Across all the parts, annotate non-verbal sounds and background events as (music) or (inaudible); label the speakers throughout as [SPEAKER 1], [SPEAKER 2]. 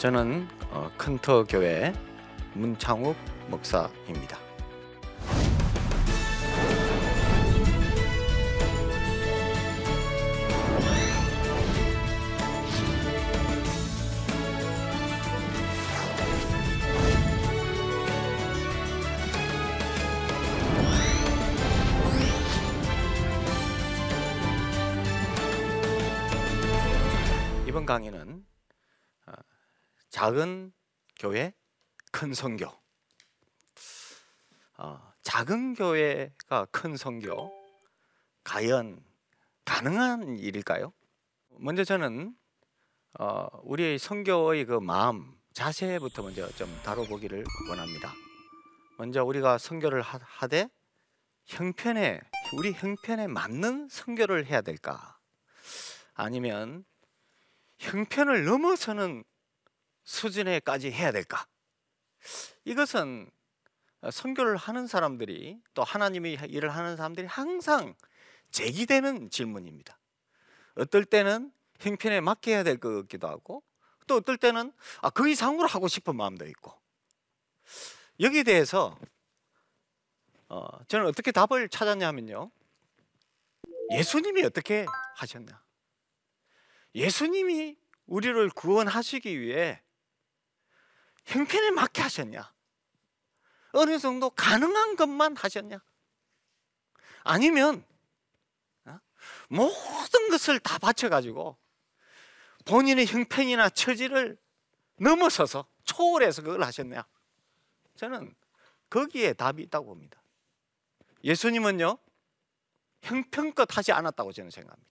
[SPEAKER 1] 어, 저는 어, 큰터 교회 문창욱 목사입니다. 이번 강의는 어, 작은 교회 큰 선교. 어, 작은 교회가 큰 선교 과연 가능한 일일까요? 먼저 저는 어, 우리의 선교의 그 마음 자세부터 먼저 좀 다뤄보기를 원합니다. 먼저 우리가 선교를 하- 하되 형편에 우리 형편에 맞는 선교를 해야 될까? 아니면 형편을 넘어서는 수준에까지 해야 될까? 이것은 선교를 하는 사람들이 또 하나님의 일을 하는 사람들이 항상 제기되는 질문입니다. 어떨 때는 형편에 맞게 해야 될 것 같기도 하고 또 어떨 때는 아, 그 이상으로 하고 싶은 마음도 있고 여기에 대해서 어, 저는 어떻게 답을 찾았냐면요. 예수님이 어떻게 하셨냐? 예수님이 우리를 구원하시기 위해 형편에 맞게 하셨냐? 어느 정도 가능한 것만 하셨냐? 아니면 어? 모든 것을 다 바쳐가지고 본인의 형편이나 처지를 넘어서서 초월해서 그걸 하셨냐? 저는 거기에 답이 있다고 봅니다. 예수님은요 형편껏 하지 않았다고 저는 생각합니다.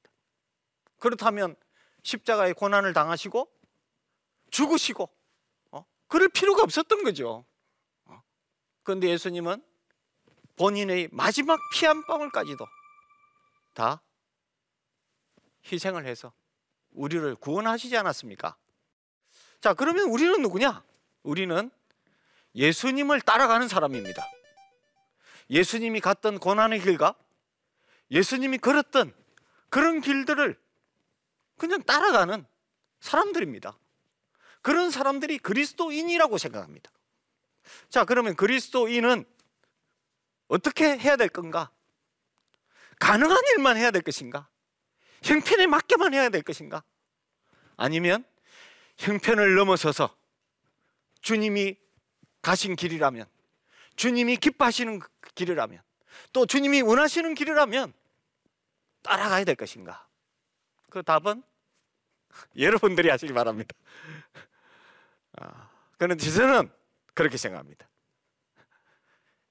[SPEAKER 1] 그렇다면 십자가의 고난을 당하시고 죽으시고 어? 그럴 필요가 없었던 거죠. 어? 그런데 예수님은 본인의 마지막 피 한 방울까지도 다 희생을 해서 우리를 구원하시지 않았습니까? 자, 그러면 우리는 누구냐? 우리는 예수님을 따라가는 사람입니다. 예수님이 갔던 고난의 길과 예수님이 걸었던 그런 길들을 그냥 따라가는 사람들입니다. 그런 사람들이 그리스도인이라고 생각합니다. 자, 그러면 그리스도인은 어떻게 해야 될 건가? 가능한 일만 해야 될 것인가? 형편에 맞게만 해야 될 것인가? 아니면 형편을 넘어서서 주님이 가신 길이라면, 주님이 기뻐하시는 그 길이라면, 또 주님이 원하시는 길이라면 따라가야 될 것인가? 그 답은 (laughs) 여러분들이 하시기 바랍니다. 아, 그런데 저는 그렇게 생각합니다.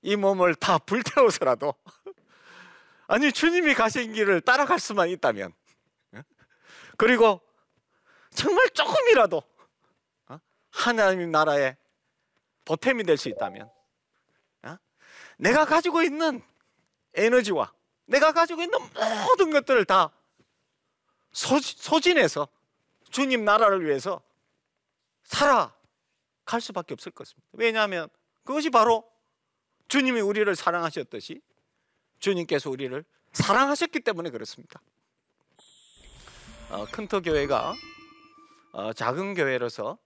[SPEAKER 1] 이 몸을 다 불태워서라도 (laughs) 아니 주님이 가신 길을 따라갈 수만 있다면 어? 그리고 정말 조금이라도 어? 하나님 나라의 보탬이 될 수 있다면 어? 내가 가지고 있는 에너지와 내가 가지고 있는 모든 것들을 다 소진해서 주님 나라를 위해서 살아 갈 수밖에 없을 것입니다. 왜냐하면 그것이 바로 주님이 우리를 사랑하셨듯이 주님께서 우리를 사랑하셨기 때문에 그렇습니다. 어, 큰터 교회가 어, 작은 교회로서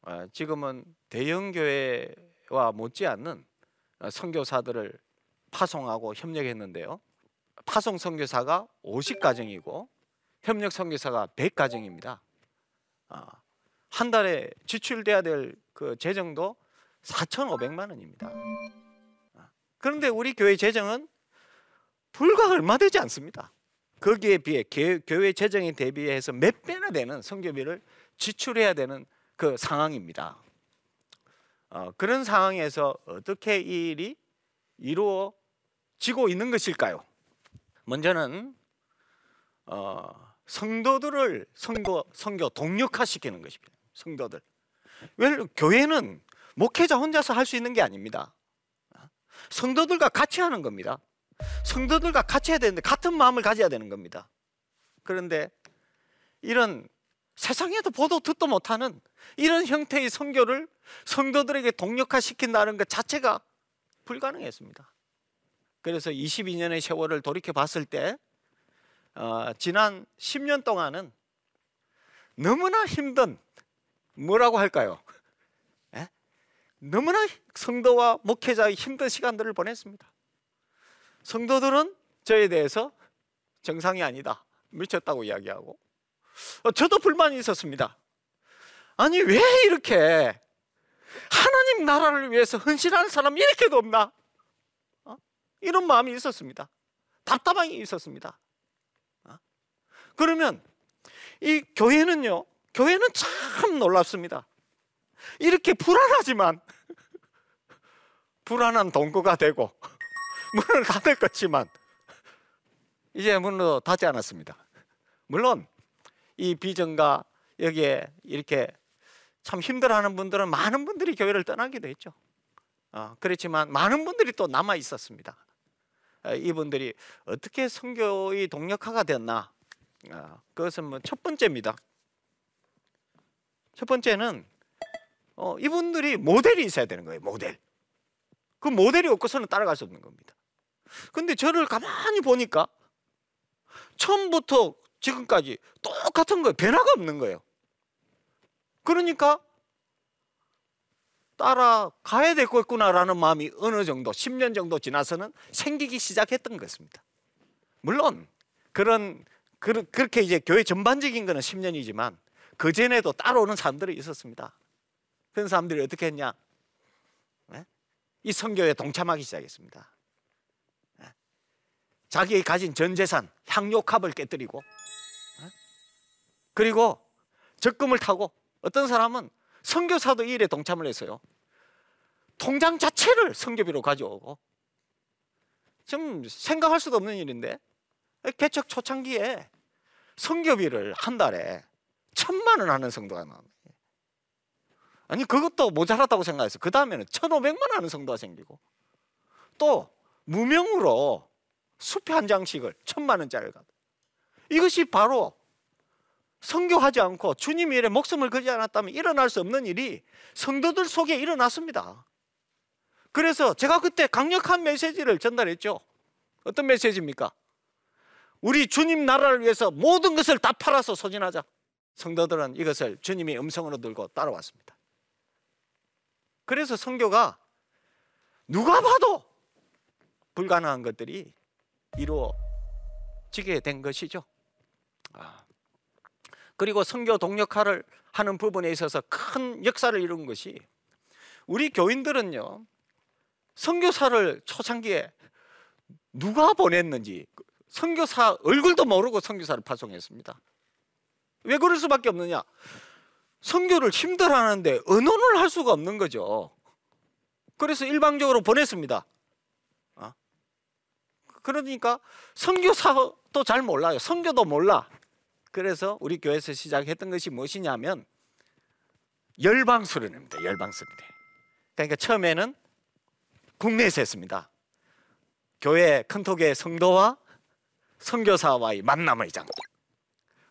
[SPEAKER 1] 어, 지금은 대형 교회와 못지않는 어, 선교사들을 파송하고 협력했는데요. 파송 선교사가 50가정이고 협력 선교사가 100가정입니다. 아, 한 달에 지출돼야 될 그 재정도 4,500만 원입니다. 아, 그런데 우리 교회 재정은 불과 얼마 되지 않습니다. 거기에 비해 교회 재정에 대비해서 몇 배나 되는 선교비를 지출해야 되는 그 상황입니다. 어, 그런 상황에서 어떻게 이 일이 이루어지고 있는 것일까요? 먼저는 어, 성도들을 선교, 선교 동력화시키는 것입니다. 성도들. 왜 교회는 목회자 혼자서 할 수 있는 게 아닙니다. 성도들과 같이 하는 겁니다. 성도들과 같이 해야 되는데 같은 마음을 가져야 되는 겁니다. 그런데 이런 세상에도 보도 듣도 못하는 이런 형태의 선교를 성도들에게 동력화시킨다는 것 자체가 불가능했습니다. 그래서 22년의 세월을 돌이켜 봤을 때 어, 지난 10년 동안은 너무나 힘든 뭐라고 할까요? 에? 너무나 성도와 목회자의 힘든 시간들을 보냈습니다. 성도들은 저에 대해서 정상이 아니다. 미쳤다고 이야기하고 어, 저도 불만이 있었습니다. 아니 왜 이렇게 하나님 나라를 위해서 헌신하는 사람이 이렇게도 없나? 어? 이런 마음이 있었습니다. 답답함이 있었습니다. 어? 그러면 이 교회는요, 교회는 참 놀랍습니다. 이렇게 불안하지만 (laughs) 불안한 동거가 되고 (laughs) 문을 닫을 것지만 이제 문으로 닫지 않았습니다. 물론 이 비전과 여기에 이렇게 참 힘들어하는 분들은 많은 분들이 교회를 떠나기도 했죠. 어, 그렇지만 많은 분들이 또 남아 있었습니다. 어, 이분들이 어떻게 선교의 동력화가 되었나? 어, 그것은 뭐 첫 번째입니다. 첫 번째는 어, 이분들이 모델이 있어야 되는 거예요. 모델. 그 모델이 없고서는 따라갈 수 없는 겁니다. 근데 저를 가만히 보니까 처음부터 지금까지 똑같은 거예요. 변화가 없는 거예요. 그러니까 따라가야 되겠구나라는 마음이 어느 정도 10년 정도 지나서는 생기기 시작했던 것입니다. 물론 그런 그, 그렇게 이제 교회 전반적인 거는 10년이지만 그 전에도 따라오는 사람들이 있었습니다. 그런 사람들이 어떻게 했냐? 네? 이 선교에 동참하기 시작했습니다. 네? 자기 가진 전 재산 향료캅을 깨뜨리고 네? 그리고 적금을 타고 어떤 사람은 선교사도 이 일에 동참을 했어요. 통장 자체를 선교비로 가져오고 좀 생각할 수도 없는 일인데 개척 초창기에 선교비를 한 달에 천만 원 하는 성도가 나와요. 아니 그것도 모자랐다고 생각했어. 그 다음에는 천오백만 하는 성도가 생기고 또 무명으로 수표 한 장씩을 천만 원짜리를 가. 이것이 바로 성교하지 않고 주님 일에 목숨을 걸지 않았다면 일어날 수 없는 일이 성도들 속에 일어났습니다. 그래서 제가 그때 강력한 메시지를 전달했죠. 어떤 메시지입니까? 우리 주님 나라를 위해서 모든 것을 다 팔아서 소진하자. 성도들은 이것을 주님의 음성으로 들고 따라왔습니다. 그래서 성교가 누가 봐도 불가능한 것들이 이루어지게 된 것이죠. 아. 그리고 성교 동력화를 하는 부분에 있어서 큰 역사를 이룬 것이 우리 교인들은요 선교사를 초창기에 누가 보냈는지 선교사 얼굴도 모르고 선교사를 파송했습니다. 왜 그럴 수밖에 없느냐? 선교를 힘들어하는데 언어를 할 수가 없는 거죠. 그래서 일방적으로 보냈습니다. 어? 그러니까 선교사도 잘 몰라요. 선교도 몰라. 그래서 우리 교회에서 시작했던 것이 무엇이냐면 열방 수련입니다. 열방 수련. 그러니까 처음에는 국내에서 했습니다. 교회 큰톡의 성도와 선교사와의 만남의 장.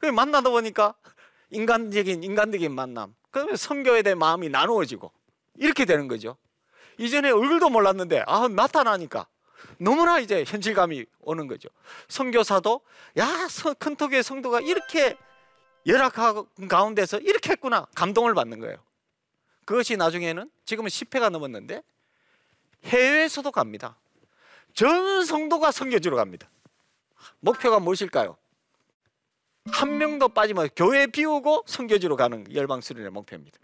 [SPEAKER 1] 그 만나다 보니까 인간적인 인간적인 만남. 그러면 선교에 대한 마음이 나누어지고 이렇게 되는 거죠. 이전에 얼굴도 몰랐는데 아 나타나니까 너무나 이제 현실감이 오는 거죠. 선교사도 야 큰톡의 성도가 이렇게 열악한 가운데서 이렇게 했구나 감동을 받는 거예요. 그것이 나중에는 지금은 10회가 넘었는데 해외에서도 갑니다. 전 성도가 선교지로 갑니다. 목표가 무엇일까요? 한 명도 빠지면 교회 비우고 선교지로 가는 열방 수련의 목표입니다.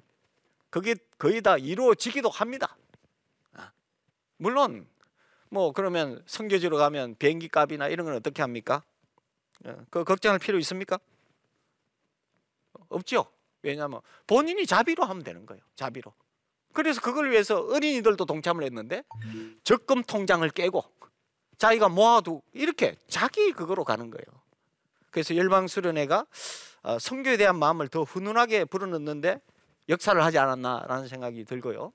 [SPEAKER 1] 그게 거의 다 이루어지기도 합니다. 아, 물론 뭐 그러면 선교지로 가면 비행기 값이나 이런 건 어떻게 합니까? 어, 그 걱정할 필요 있습니까? 없죠. 왜냐하면 본인이 자비로 하면 되는 거예요. 자비로. 그래서 그걸 위해서 어린이들도 동참을 했는데 적금 통장을 깨고 자기가 모아두 이렇게 자기 그거로 가는 거예요. 그래서 열방 수련회가 어, 성교에 대한 마음을 더 훈훈하게 불어넣는데 역사를 하지 않았나라는 생각이 들고요.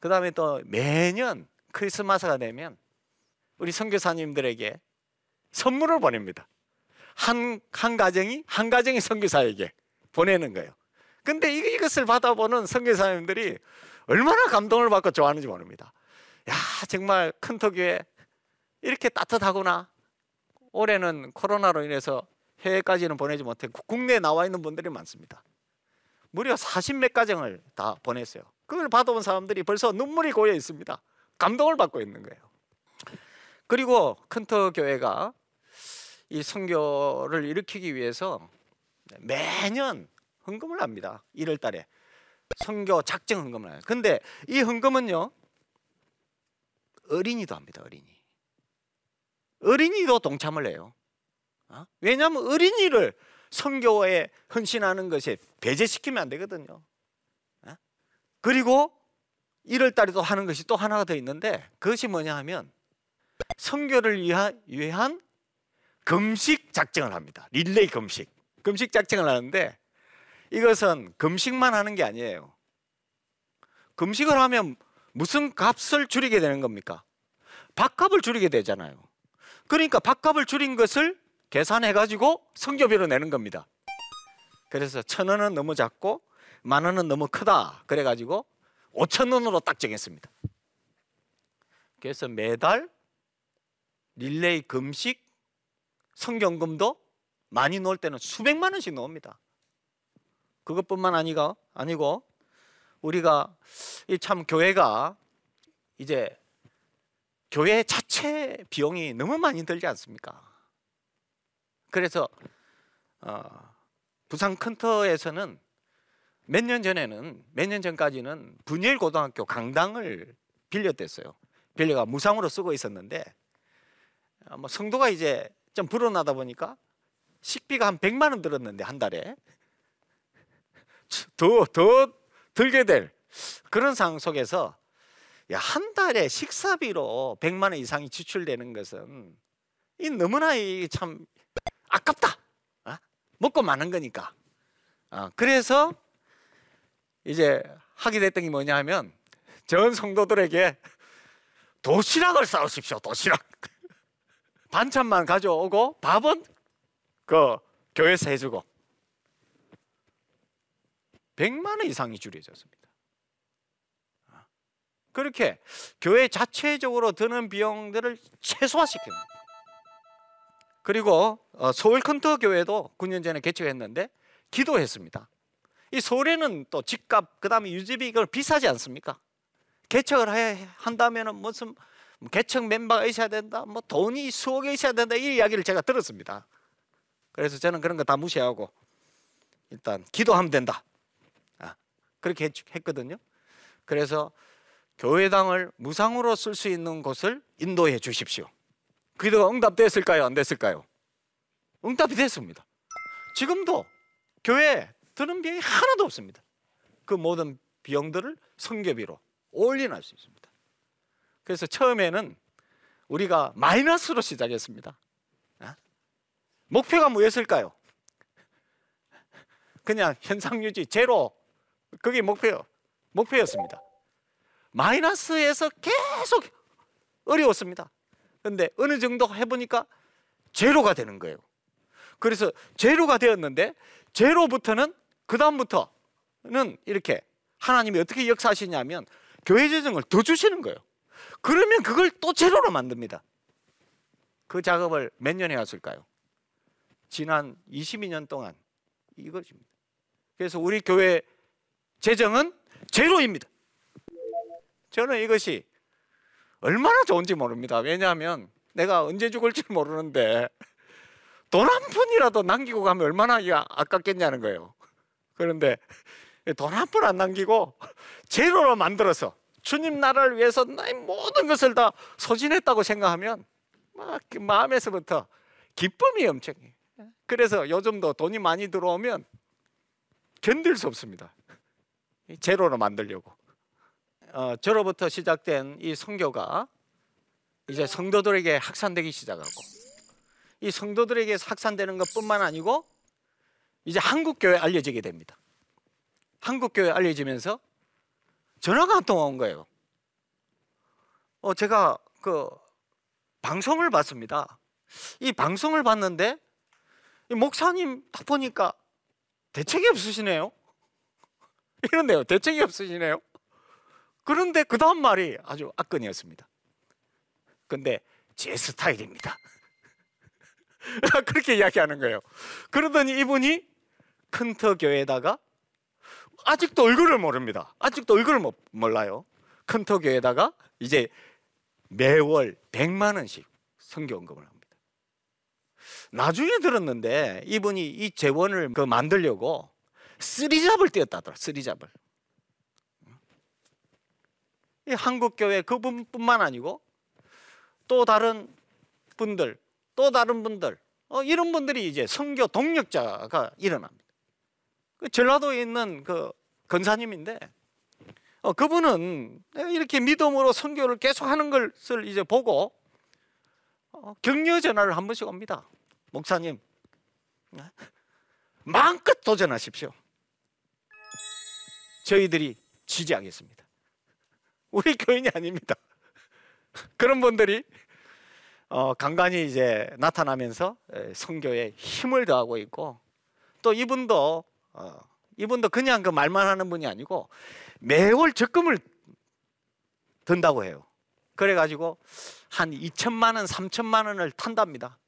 [SPEAKER 1] 그 다음에 또 매년 크리스마스가 되면 우리 선교사님들에게 선물을 보냅니다. 한, 한 가정이 한 가정의 선교사에게 보내는 거예요. 근데 이 것을 받아보는 선교사님들이 얼마나 감동을 받고 좋아하는지 모릅니다. 야, 정말 큰토교회 이렇게 따뜻하구나. 올해는 코로나로 인해서 해외까지는 보내지 못해 국내에 나와 있는 분들이 많습니다. 무려 40몇 가정을 다 보냈어요. 그걸 받아온 사람들이 벌써 눈물이 고여 있습니다. 감동을 받고 있는 거예요. 그리고 큰터 교회가 이 선교를 일으키기 위해서 매년 헌금을 합니다. 1월 달에 선교 작정 헌금을 해요. 근데 이 헌금은요. 어린이도 합니다. 어린이. 어린이도 동참을 해요. 어? 왜냐하면 어린이를 선교에 헌신하는 것에 배제시키면 안 되거든요. 어? 그리고 1월 달에도 하는 것이 또 하나가 더 있는데 그것이 뭐냐 하면 선교를 위한 금식 작정을 합니다. 릴레이 금식. 금식 작정을 하는데 이것은 금식만 하는 게 아니에요. 금식을 하면 무슨 값을 줄이게 되는 겁니까? 밥값을 줄이게 되잖아요. 그러니까 밥값을 줄인 것을 계산해 가지고 성교비로 내는 겁니다. 그래서 천 원은 너무 작고 만 원은 너무 크다. 그래 가지고 오천 원으로 딱 정했습니다. 그래서 매달 릴레이 금식 성경금도 많이 놓을 때는 수백만 원씩 놓습니다. 그것뿐만 아니고 아니고 우리가 참 교회가 이제 교회 자체 비용이 너무 많이 들지 않습니까? 그래서 어, 부산 큰터에서는 몇 년 전에는 몇 년 전까지는 분열 고등학교 강당을 빌렸댔어요. 빌려가 무상으로 쓰고 있었는데 어, 뭐 성도가 이제 좀 불어나다 보니까 식비가 한 100만 원 들었는데 한 달에 더 더 들게 될 그런 상황 속에서 야, 한 달에 식사비로 100만 원 이상이 지출되는 것은 이 너무나 참 아깝다. 어? 먹고 마는 거니까. 어, 그래서 이제 하게 됐던 게 뭐냐 하면 전 성도들에게 도시락을 싸우십시오. 도시락. (laughs) 반찬만 가져오고 밥은 그 교회에서 해주고 100만 원 이상이 줄여졌습니다. 그렇게 교회 자체적으로 드는 비용들을 최소화시키는 그리고 어, 서울 컨터 교회도 9년 전에 개척했는데 기도했습니다. 이 서울에는 또 집값 그다음에 유지비 이걸 비싸지 않습니까? 개척을 해 한다면은 무슨 뭐 개척 멤버가 있어야 된다, 뭐 돈이 수억에 있어야 된다 이 이야기를 제가 들었습니다. 그래서 저는 그런 거 다 무시하고 일단 기도하면 된다. 아, 그렇게 했거든요. 그래서 교회당을 무상으로 쓸 수 있는 곳을 인도해 주십시오. 기도가 응답됐을까요? 안 됐을까요? 응답이 됐습니다. 지금도 교회 드는 비용이 하나도 없습니다. 그 모든 비용들을 성교비로 올인할 수 있습니다. 그래서 처음에는 우리가 마이너스로 시작했습니다. 어? 목표가 뭐였을까요? 그냥 현상 유지 제로 그게 목표 목표였습니다. 마이너스에서 계속 어려웠습니다. 근데 어느 정도 해보니까 제로가 되는 거예요. 그래서 제로가 되었는데 제로부터는 그 다음부터는 이렇게 하나님이 어떻게 역사하시냐면 교회 재정을 더 주시는 거예요. 그러면 그걸 또 제로로 만듭니다. 그 작업을 몇 년 해왔을까요? 지난 22년 동안 이것입니다. 그래서 우리 교회 재정은 제로입니다. 저는 이것이 얼마나 좋은지 모릅니다. 왜냐하면 내가 언제 죽을지 모르는데 돈 한 푼이라도 남기고 가면 얼마나 아깝겠냐는 거예요. 그런데 돈 한 푼 안 남기고 제로로 만들어서 주님 나라를 위해서 나의 모든 것을 다 소진했다고 생각하면 막 마음에서부터 기쁨이 엄청해. 그래서 요즘도 돈이 많이 들어오면 견딜 수 없습니다. 제로로 만들려고. 어, 저로부터 시작된 이 성교가 이제 성도들에게 확산되기 시작하고 이 성도들에게 확산되는 것뿐만 아니고 이제 한국 교회 알려지게 됩니다. 한국 교회 알려지면서 전화가 한통온 거예요. 어 제가 그 방송을 봤습니다. 이 방송을 봤는데 이 목사님 딱 보니까 대책이 없으시네요. (laughs) 이런데요. 대책이 없으시네요. 그런데 그 다음 말이 아주 악건이었습니다. 근데 제 스타일입니다. (laughs) 그렇게 이야기하는 거예요. 그러더니 이분이 큰터 교회에다가 아직도 얼굴을 모릅니다. 아직도 얼굴을 못, 몰라요. 큰터교에다가 이제 매월 100만 원씩 성교원금을 합니다. 나중에 들었는데 이분이 이 재원을 그 만들려고 쓰리잡을 띄었다더라. 쓰리잡을. 이 한국 교회 그분뿐만 아니고 또 다른 분들, 또 다른 분들 어, 이런 분들이 이제 성교 동력자가 일어납니다. 그 전라도에 있는 그 건사님인데 어, 그분은 이렇게 믿음으로 성교를 계속하는 것을 이제 보고 어, 격려 전화를 한 번씩 옵니다. 목사님 마음껏 도전하십시오. 저희들이 지지하겠습니다. 우리 교인이 아닙니다. 그런 분들이 어, 간간히 이제 나타나면서 성교에 힘을 더하고 있고 또 이분도 어, 이분도 그냥 그 말만 하는 분이 아니고 매월 적금을 든다고 해요. 그래가지고 한 2천만 원, 3천만 원을 탄답니다.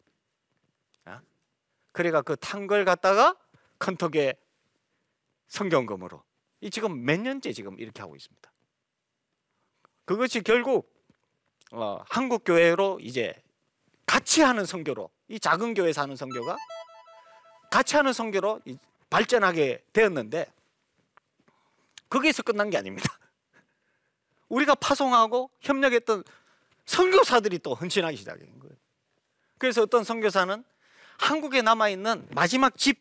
[SPEAKER 1] 어? 그래가 그 탄 걸 갖다가 컨톡에 성경금으로 이 지금 몇 년째 지금 이렇게 하고 있습니다. 그것이 결국 어, 한국 교회로 이제 같이 하는 성교로 이 작은 교회에서 하는 성교가 같이 하는 성교로 발전하게 되었는데 거기에서 끝난 게 아닙니다. (laughs) 우리가 파송하고 협력했던 선교사들이 또 헌신하기 시작한 거예요. 그래서 어떤 선교사는 한국에 남아 있는 마지막 집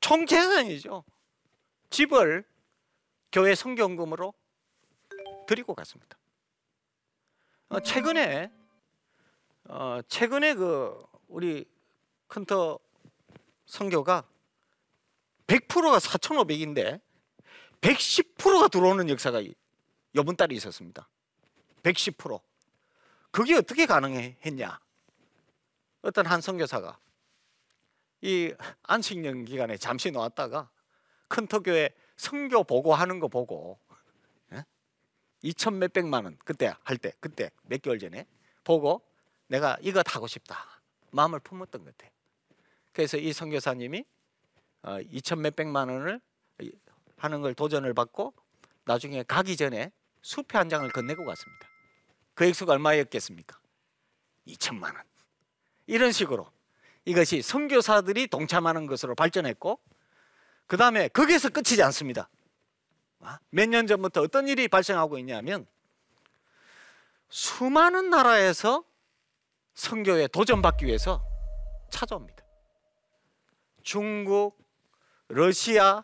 [SPEAKER 1] 총재산이죠. 집을 교회 성경금으로 드리고 갔습니다. 어, 최근에 어, 최근에 그 우리 큰터 성교가 100%가 4,500인데 110%가 들어오는 역사가 여분 달이 있었습니다. 110%. 그게 어떻게 가능했냐? 어떤 한 선교사가 이 안식년 기간에 잠시 놓았다가 큰터교회 성교 보고하는 거 보고 2천 몇백만 원 그때 할 때 그때 몇 개월 전에 보고 내가 이거 하고 싶다 마음을 품었던 것 같아. 그래서 이 선교사님이 2천 어, 몇백만 원을 하는 걸 도전을 받고 나중에 가기 전에 수표 한 장을 건네고 갔습니다. 그 액수가 얼마였겠습니까? 2천만 원. 이런 식으로 이것이 선교사들이 동참하는 것으로 발전했고 그 다음에 거기에서 끝이지 않습니다. 아, 몇년 전부터 어떤 일이 발생하고 있냐면 수많은 나라에서 선교에 도전받기 위해서 찾아옵니다. 중국, 러시아,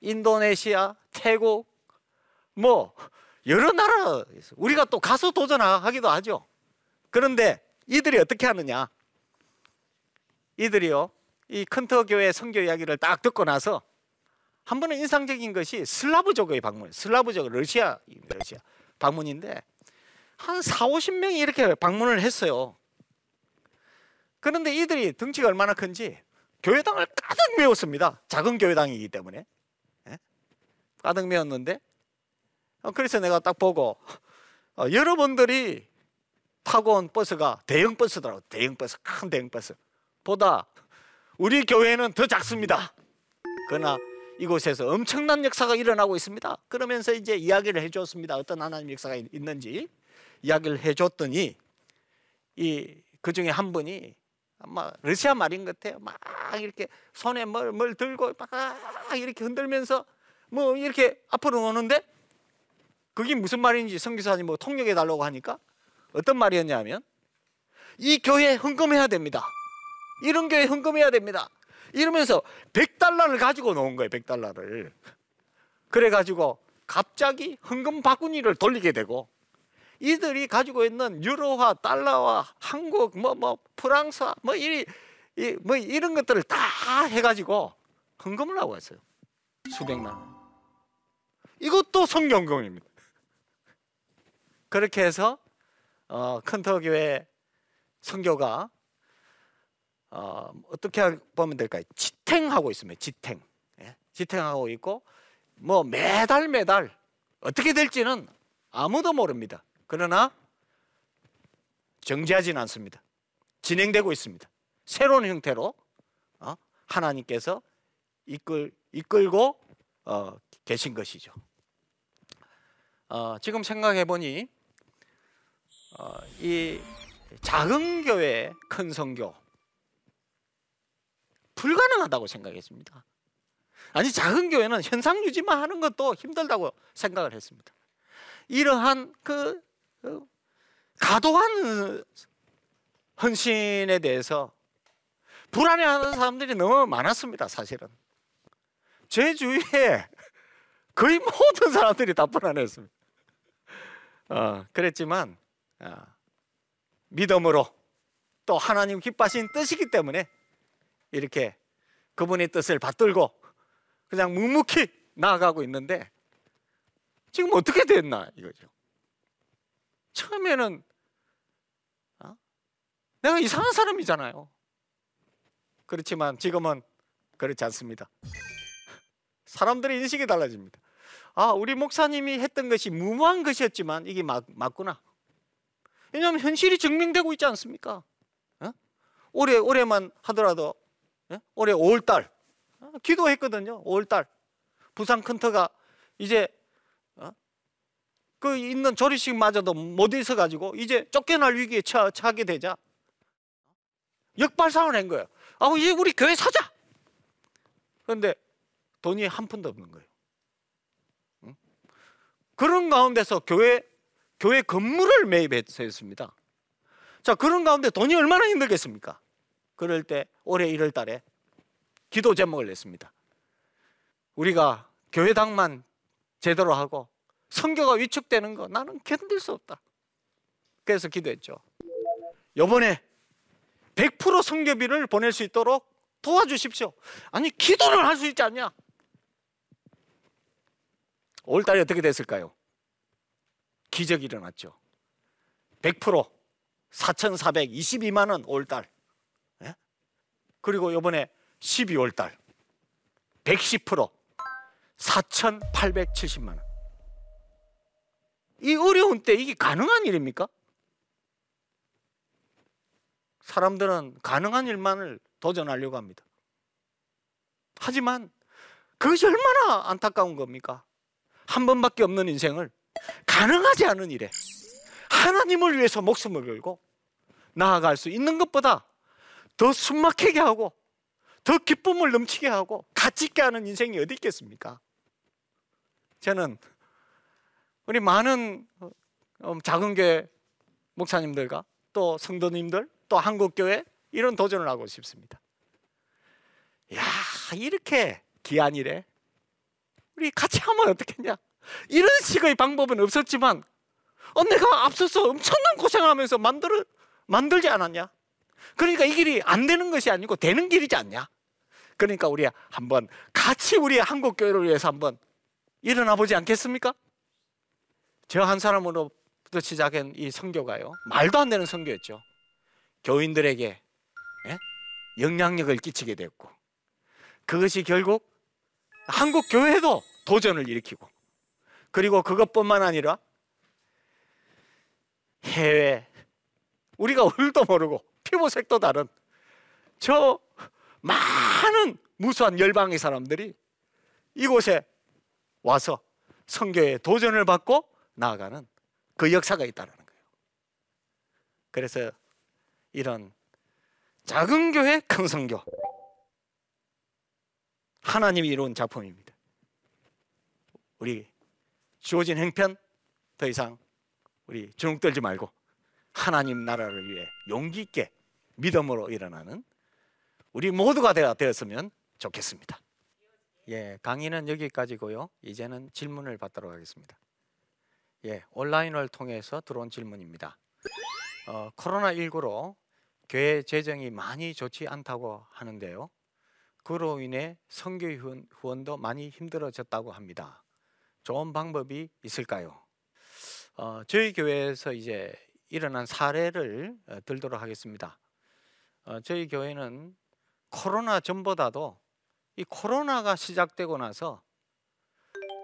[SPEAKER 1] 인도네시아, 태국 뭐 여러 나라에서 우리가 또 가서 도전하기도 하죠. 그런데 이들이 어떻게 하느냐? 이들이요. 이 큰터 교회 선교 이야기를 딱 듣고 나서 한 번은 인상적인 것이 슬라브족의 방문, 슬라브족 러시아 러시아 방문인데 한 4, 50명이 이렇게 방문을 했어요. 그런데 이들이 덩치가 얼마나 큰지 교회당을 가득 메웠습니다. 작은 교회당이기 때문에 예? 가득 메웠는데 어, 그래서 내가 딱 보고 어, 여러분들이 타고 온 버스가 대형 버스더라고 대형 버스 큰 대형 버스 보다 우리 교회는 더 작습니다. 그러나 이곳에서 엄청난 역사가 일어나고 있습니다. 그러면서 이제 이야기를 해줬습니다. 어떤 하나님 역사가 있는지 이야기를 해줬더니 이 그 중에 한 분이 아마 러시아 말인 것 같아요. 막 이렇게 손에 뭘, 뭘 들고 막 이렇게 흔들면서 뭐 이렇게 앞으로 오는데 그게 무슨 말인지 성기사님 뭐 통역해 달라고 하니까 어떤 말이었냐면 이 교회 헌금해야 됩니다. 이런 교회 헌금해야 됩니다. 이러면서 100달러를 가지고 놓은 거예요. 100달러를. 그래 가지고 갑자기 헌금 바구니를 돌리게 되고 이들이 가지고 있는 유로화, 달러와 한국, 뭐, 뭐, 프랑스화, 뭐, 이, 이, 뭐, 이런 것들을 다 해가지고 헌금을 하고 했어요. 수백만 원. 이것도 성경금입니다. 그렇게 해서, 어, 큰터 교회 성교가 어, 어떻게 보면 될까요? 지탱하고 있습니다. 지탱. 예? 지탱하고 있고 뭐 매달 매달 어떻게 될지는 아무도 모릅니다. 그러나 정지하지는 않습니다. 진행되고 있습니다. 새로운 형태로 어? 하나님께서 이끌 이끌고 어, 계신 것이죠. 어, 지금 생각해 보니 어, 이 작은 교회 큰 성교 불가능하다고 생각했습니다. 아니 작은 교회는 현상 유지만 하는 것도 힘들다고 생각을 했습니다. 이러한 그 어, 가도한 헌신에 대해서 불안해하는 사람들이 너무 많았습니다. 사실은 제 주위에 (laughs) 거의 모든 사람들이 다 불안했습니다. 어, 그랬지만 어, 믿음으로 또 하나님 기뻐하신 뜻이기 때문에 이렇게 그분의 뜻을 받들고 그냥 묵묵히 나아가고 있는데 지금 어떻게 됐나 이거죠. 처음에는 어? 내가 이상한 사람이잖아요. 그렇지만 지금은 그렇지 않습니다. 사람들의 인식이 달라집니다. 아, 우리 목사님이 했던 것이 무모한 것이었지만 이게 맞, 맞구나. 왜냐하면 현실이 증명되고 있지 않습니까? 어? 올해 올해만 하더라도 예? 올해 5월달 어? 기도했거든요. 5월달 부산 큰터가 이제 어? 그 있는 조리식마저도 못 있어 가지고 이제 쫓겨날 위기에 처, 처하게 되자 역발상을 한 거예요. 아, 이제 우리 교회 사자. 그런데 돈이 한 푼도 없는 거예요. 응? 그런 가운데서 교회 교회 건물을 매입했습니다. 자, 그런 가운데 돈이 얼마나 힘들겠습니까? 그럴 때 올해 1월 달에 기도 제목을 냈습니다. 우리가 교회당만 제대로 하고 성교가 위축되는 거 나는 견딜 수 없다. 그래서 기도했죠. 요번에 100% 성교비를 보낼 수 있도록 도와주십시오. 아니 기도를 할 수 있지 않냐? 5월달에 어떻게 됐을까요? 기적이 일어났죠. 100% 4,422만 원 5월달. 예? 그리고 이번에 12월 달 110% 4,870만 원. 이 어려운 때 이게 가능한 일입니까? 사람들은 가능한 일만을 도전하려고 합니다. 하지만 그것이 얼마나 안타까운 겁니까? 한 번밖에 없는 인생을 가능하지 않은 일에 하나님을 위해서 목숨을 걸고 나아갈 수 있는 것보다 더 숨막히게 하고 더 기쁨을 넘치게 하고 가치 있게 하는 인생이 어디 있겠습니까? 저는 우리 많은 어, 작은 교회 목사님들과 또 성도님들 또 한국교회 이런 도전을 하고 싶습니다. 야 이렇게 일에 우리 같이 하면 어떻겠냐? 이런 식의 방법은 없었지만 어, 내가 앞서서 엄청난 고생을 하면서 만들 만들지 않았냐? 그러니까 이 길이 안 되는 것이 아니고 되는 길이지 않냐? 그러니까 우리 한번 같이 우리 한국 교회를 위해서 한번 일어나 보지 않겠습니까? 저 한 사람으로부터 시작한 이 선교가요 말도 안 되는 선교였죠. 교인들에게 예? 영향력을 끼치게 됐고 그것이 결국 한국 교회도 도전을 일으키고 그리고 그것뿐만 아니라 해외 우리가 (laughs) 얼도 모르고 피부색도 다른 저 많은 무수한 열방의 사람들이 이곳에 와서 성교에 도전을 받고 나아가는 그 역사가 있다는 거예요. 그래서 이런 작은 교회 큰 성교 하나님이 이룬 작품입니다. 우리 주어진 행편 더 이상 우리 주눅 들지 말고 하나님 나라를 위해 용기 있게 믿음으로 일어나는 우리 모두가 되었으면 좋겠습니다. 예, 강의는 여기까지고요. 이제는 질문을 받도록 하겠습니다. 예, 온라인을 통해서 들어온 질문입니다. 어, 코로나 19로 교회 재정이 많이 좋지 않다고 하는데요. 그로 인해 선교 후원도 많이 힘들어졌다고 합니다. 좋은 방법이 있을까요? 어, 저희 교회에서 이제 일어난 사례를 어, 들도록 하겠습니다. 어, 저희 교회는 코로나 전보다도 이 코로나가 시작되고 나서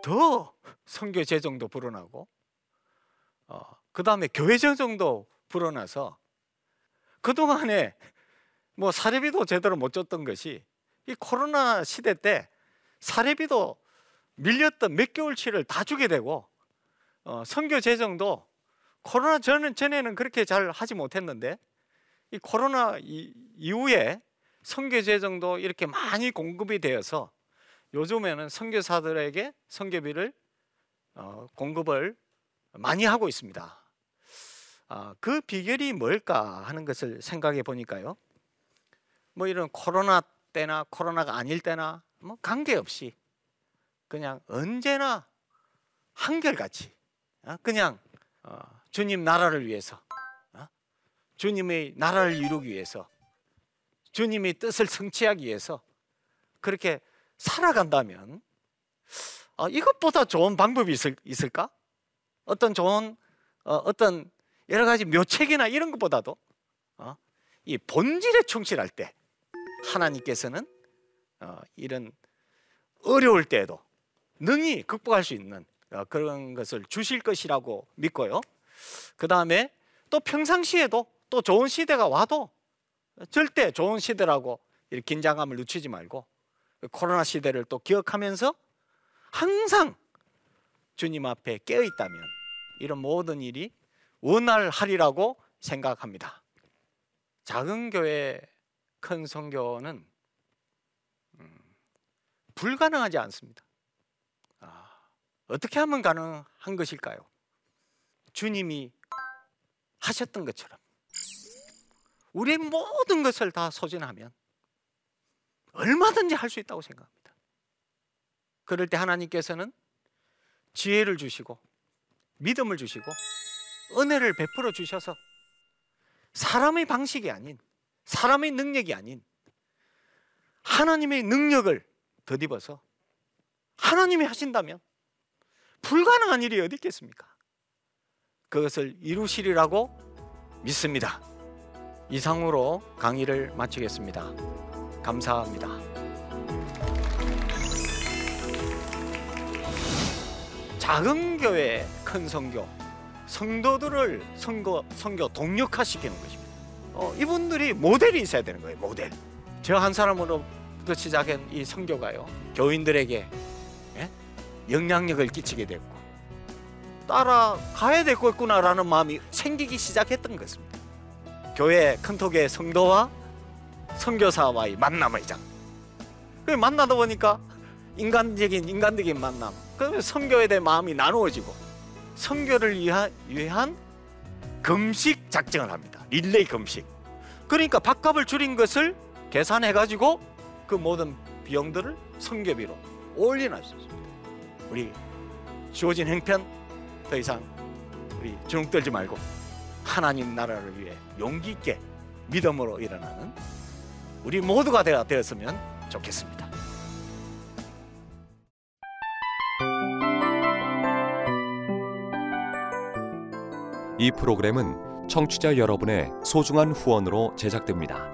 [SPEAKER 1] 더 선교 재정도 불어나고 어, 그 다음에 교회 재정도 불어나서 그동안에 뭐 사례비도 제대로 못 줬던 것이 이 코로나 시대 때 사례비도 밀렸던 몇 개월치를 다 주게 되고 어, 선교 재정도 코로나 전, 전에는 그렇게 잘 하지 못했는데 이 코로나 이, 이후에 선교 재정도 이렇게 많이 공급이 되어서 요즘에는 선교사들에게 선교비를 어, 공급을 많이 하고 있습니다. 아, 그 비결이 뭘까 하는 것을 생각해 보니까요. 뭐 이런 코로나 때나 코로나가 아닐 때나 뭐 관계없이 그냥 언제나 한결같이 어, 그냥 어, 주님 나라를 위해서 어, 주님의 나라를 이루기 위해서 주님의 뜻을 성취하기 위해서 그렇게 살아간다면 이것보다 좋은 방법이 있을, 있을까? 어떤 좋은 어떤 여러 가지 묘책이나 이런 것보다도 이 본질에 충실할 때 하나님께서는 이런 어려울 때에도 능히 극복할 수 있는 어, 그런 것을 주실 것이라고 믿고요. 그 다음에 또 평상시에도 또 좋은 시대가 와도 절대 좋은 시대라고 긴장감을 늦추지 말고 코로나 시대를 또 기억하면서 항상 주님 앞에 깨어 있다면 이런 모든 일이 원활하리라고 생각합니다. 작은 교회, 큰 성교는 음, 불가능하지 않습니다. 어떻게 하면 가능한 것일까요? 주님이 하셨던 것처럼 우리의 모든 것을 다 소진하면 얼마든지 할 수 있다고 생각합니다. 그럴 때 하나님께서는 지혜를 주시고 믿음을 주시고 은혜를 베풀어 주셔서 사람의 방식이 아닌 사람의 능력이 아닌 하나님의 능력을 덧입어서 하나님이 하신다면 불가능한 일이 어디 있겠습니까? 그것을 이루시리라고 믿습니다. 이상으로 강의를 마치겠습니다. 감사합니다. 작은 교회 큰 성교 성도들을 성교, 성교 동력화시키는 것입니다. 어, 이분들이 모델이 있어야 되는 거예요. 모델. 저 한 사람으로부터 시작한 이 성교가요. 교인들에게 영향력을 끼치게 됐고 따라가야 되겠구나라는 마음이 생기기 시작했던 것입니다. 교회 큰톡의 성도와 선교사와의 만남의 장. 그 만나다 보니까 인간적인 인간적인 만남. 그 선교에 대한 마음이 나누어지고 선교를 위한, 위한 금식 작정을 합니다. 릴레이 금식. 그러니까 밥값을 줄인 것을 계산해 가지고 그 모든 비용들을 선교비로 올려놨습니다. 우리 주어진 행편 더 이상 우리 주눅 들지 말고 하나님 나라를 위해 용기 있게 믿음으로 일어나는 우리 모두가 되었으면 좋겠습니다.
[SPEAKER 2] 이 프로그램은 청취자 여러분의 소중한 후원으로 제작됩니다.